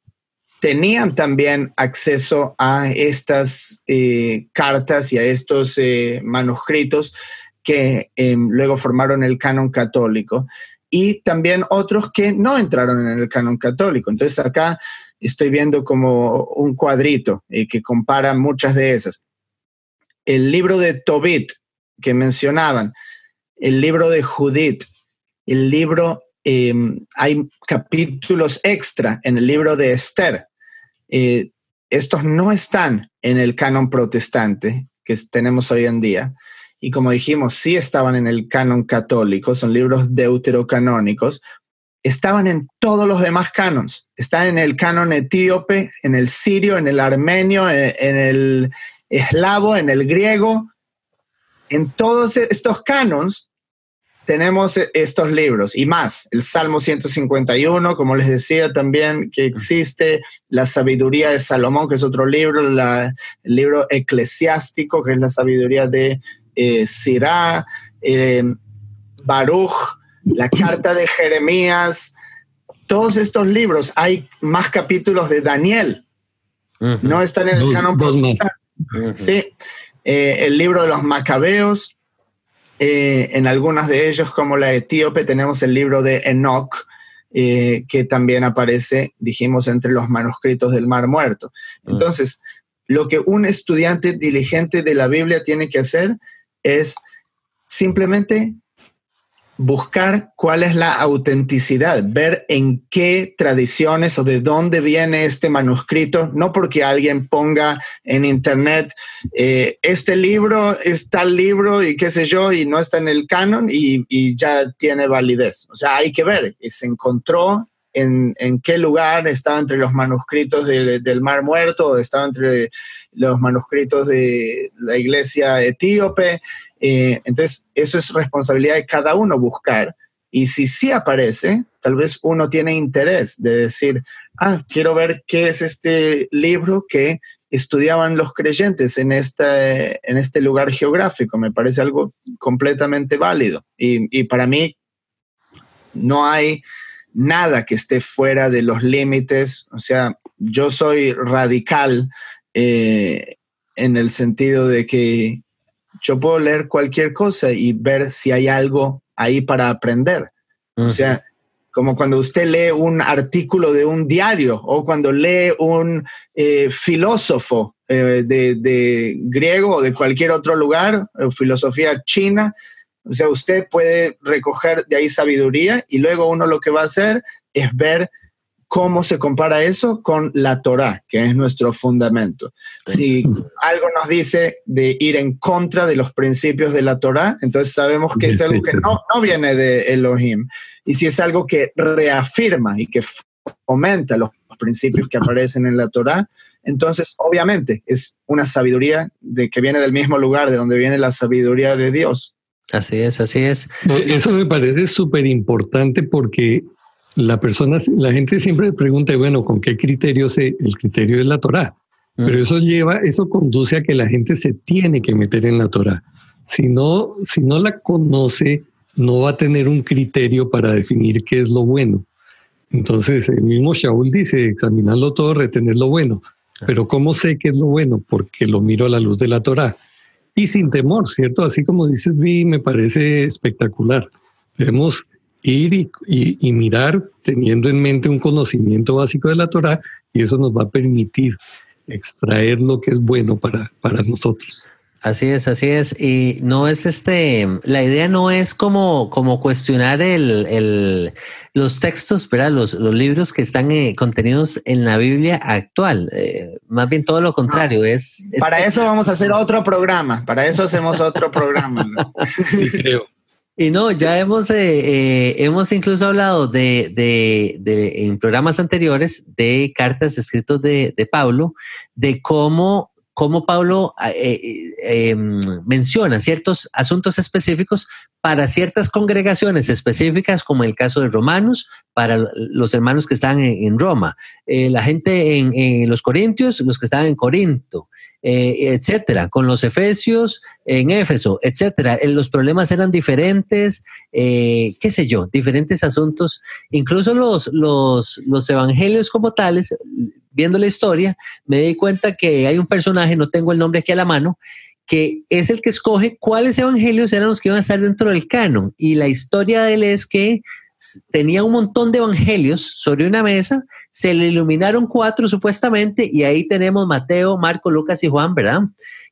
tenían también acceso a estas eh, cartas y a estos eh, manuscritos que em, luego formaron el canon católico y también otros que no entraron en el canon católico. Entonces acá estoy viendo como un cuadrito eh, que compara muchas de esas. El libro de Tobit que mencionaban, el libro de Judith, el libro, em, hay capítulos extra en el libro de Esther, eh, estos no están en el canon protestante que tenemos hoy en día. y como dijimos, sí estaban en el canon católico, son libros deuterocanónicos, estaban en todos los demás canons. Están en el canon etíope, en el sirio, en el armenio, en, el eslavo, en el griego. En todos estos canons tenemos estos libros y más. El Salmo 151, como les decía también, que existe. La sabiduría de Salomón, que es otro libro. el libro eclesiástico, que es la sabiduría de eh, Sirá. Eh, Baruch la carta de Jeremías, todos estos libros, hay más capítulos de Daniel. No están en el canon Sí, eh, el libro de los macabeos, eh, en algunas de ellos, como la etíope, tenemos el libro de Enoch, eh, que también aparece, dijimos, entre los manuscritos del Mar Muerto. Entonces, lo que un estudiante diligente de la Biblia tiene que hacer es simplemente buscar cuál es la autenticidad, ver en qué tradiciones o de dónde viene este manuscrito, no porque alguien ponga en internet eh, este libro es tal libro y qué sé yo y no está en el canon y, ya tiene validez. O sea, hay que ver, se encontró en, qué lugar estaba entre los manuscritos del Mar Muerto estaba entre los manuscritos de la iglesia etíope eh, entonces, eso es responsabilidad de cada uno buscar. Y si sí aparece, tal vez uno tiene interés de decir, ah, quiero ver qué es este libro que estudiaban los creyentes en este, en este lugar geográfico. Me parece algo completamente válido. Y, para mí no hay nada que esté fuera de los límites. O sea, yo soy radical eh, en el sentido de que yo puedo leer cualquier cosa y ver si hay algo ahí para aprender. O sea, como cuando usted lee un artículo de un diario o cuando lee un eh, filósofo eh, de, griego o de cualquier otro lugar, o filosofía china, o sea, usted puede recoger de ahí sabiduría y luego uno lo que va a hacer es ver ¿Cómo se compara eso con la Torah, que es nuestro fundamento? Si algo nos dice de ir en contra de los principios de la Torah, entonces sabemos que es algo que no, no viene de Elohim. Y si es algo que reafirma y que fomenta los principios que aparecen en la Torah, entonces obviamente es una sabiduría de que viene del mismo lugar de donde viene la sabiduría de Dios. Así es, así es. Eso me parece súper importante porque la persona, la gente siempre pregunta, bueno, ¿con qué criterio se? El criterio es la Torah. Pero eso lleva, eso conduce a que la gente se tiene que meter en la Torah. Si no, si no la conoce, no va a tener un criterio para definir qué es lo bueno. Entonces, el mismo Shaul dice, examinarlo todo, retener lo bueno. Pero ¿cómo sé qué es lo bueno? Porque lo miro a la luz de la Torah. Y sin temor, ¿cierto? Así como dices, Vi, me parece espectacular. Debemos ir y, mirar teniendo en mente un conocimiento básico de la Torah y eso nos va a permitir extraer lo que es bueno para, para nosotros. Así es, así es. Y no es este, la idea no es como, como cuestionar el, el los textos, ¿verdad? Los, los libros que están eh, contenidos en la Biblia actual. Eh, más bien todo lo contrario. es, para eso vamos a hacer otro programa. Para eso hacemos otro programa. sí, creo. Y no, ya hemos, eh, eh, hemos incluso hablado de, de, de, en programas anteriores de cartas escritos de, de Pablo, de cómo, cómo Pablo eh, em, menciona ciertos asuntos específicos para ciertas congregaciones específicas, como el caso de Romanos, para los hermanos que están en, Roma, la gente en, en, los Corintios, los que están en Corinto, eh, etcétera, con los efesios en Éfeso, etcétera. Eh, los problemas eran diferentes, eh, qué sé yo, diferentes asuntos. Incluso los, los, los evangelios como tales, viendo la historia, me di cuenta que hay un personaje, no tengo el nombre aquí a la mano, que es el que escoge cuáles evangelios eran los que iban a estar dentro del canon. Y la historia de él es que tenía un montón de evangelios sobre una mesa, se le iluminaron cuatro supuestamente y ahí tenemos Mateo, Marco, Lucas y Juan, ¿verdad?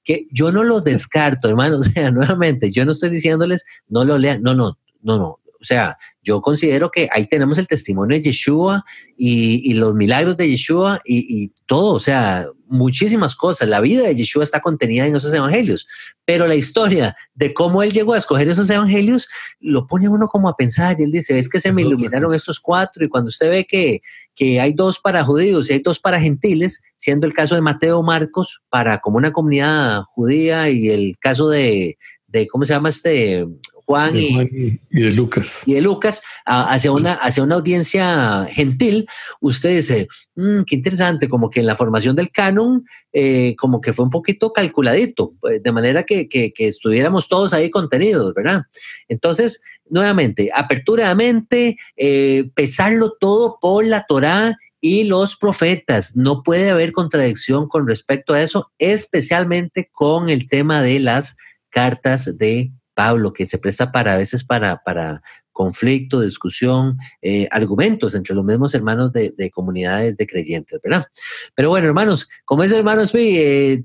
Que yo no lo descarto, hermano, o sea, nuevamente, yo no estoy diciéndoles no lo lean, no, no, no, no. O sea, yo considero que ahí tenemos el testimonio de Yeshua y, los milagros de Yeshua y, y, todo, o sea, muchísimas cosas. La vida de Yeshua está contenida en esos evangelios, pero la historia de cómo él llegó a escoger esos evangelios lo pone uno como a pensar y él dice, es que se me iluminaron estos cuatro y cuando usted ve que, que hay dos para judíos y hay dos para gentiles, siendo el caso de Mateo Marcos para como una comunidad judía y el caso de, de ¿cómo se llama este? Juan, y, de Lucas. Y de Lucas hacia una, hacia una audiencia gentil, usted dice, mm, qué interesante, como que en la formación del canon, eh, como que fue un poquito calculadito, pues, de manera que, que, estuviéramos todos ahí contenidos, ¿verdad? Entonces, nuevamente, apertura de mente, eh, pesarlo todo por la Torá y los profetas. No puede haber contradicción con respecto a eso, especialmente con el tema de las cartas de Pablo, que se presta para a veces para, para conflicto, discusión, eh, argumentos entre los mismos hermanos de, comunidades de creyentes, ¿verdad? Pero bueno, hermanos, como es hermanos, eh,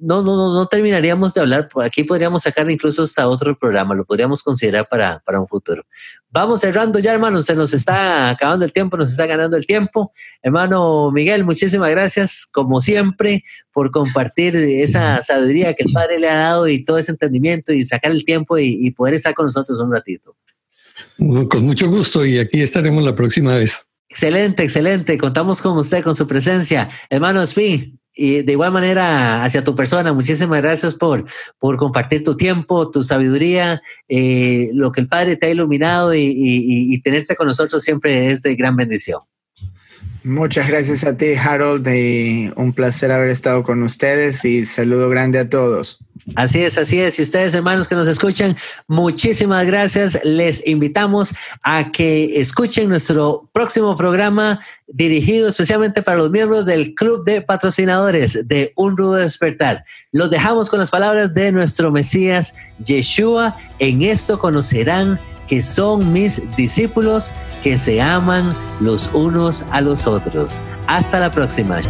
no, no, no, no terminaríamos de hablar, aquí podríamos sacar incluso hasta otro programa, lo podríamos considerar para, para un futuro. Vamos cerrando ya, hermanos, se nos está acabando el tiempo, nos está ganando el tiempo. Hermano Miguel, muchísimas gracias, como siempre, por compartir esa sabiduría que el Padre le ha dado y todo ese entendimiento y sacar el tiempo y poder estar con nosotros un ratito. Con mucho gusto y aquí estaremos la próxima vez. Excelente, excelente. Contamos con usted, con su presencia. Hermano Spi, y de igual manera hacia tu persona, muchísimas gracias por, por compartir tu tiempo, tu sabiduría, eh, lo que el Padre te ha iluminado y, y, tenerte con nosotros siempre es de gran bendición. Muchas gracias a ti, Harold. un placer haber estado con ustedes y saludo grande a todos. Así es, así es. Y ustedes, hermanos que nos escuchan, muchísimas gracias. Les invitamos a que escuchen nuestro próximo programa dirigido especialmente para los miembros del Club de Patrocinadores de Un Rudo Despertar. Los dejamos con las palabras de nuestro Mesías Yeshua. En esto conocerán que son mis discípulos que se aman los unos a los otros. Hasta la próxima.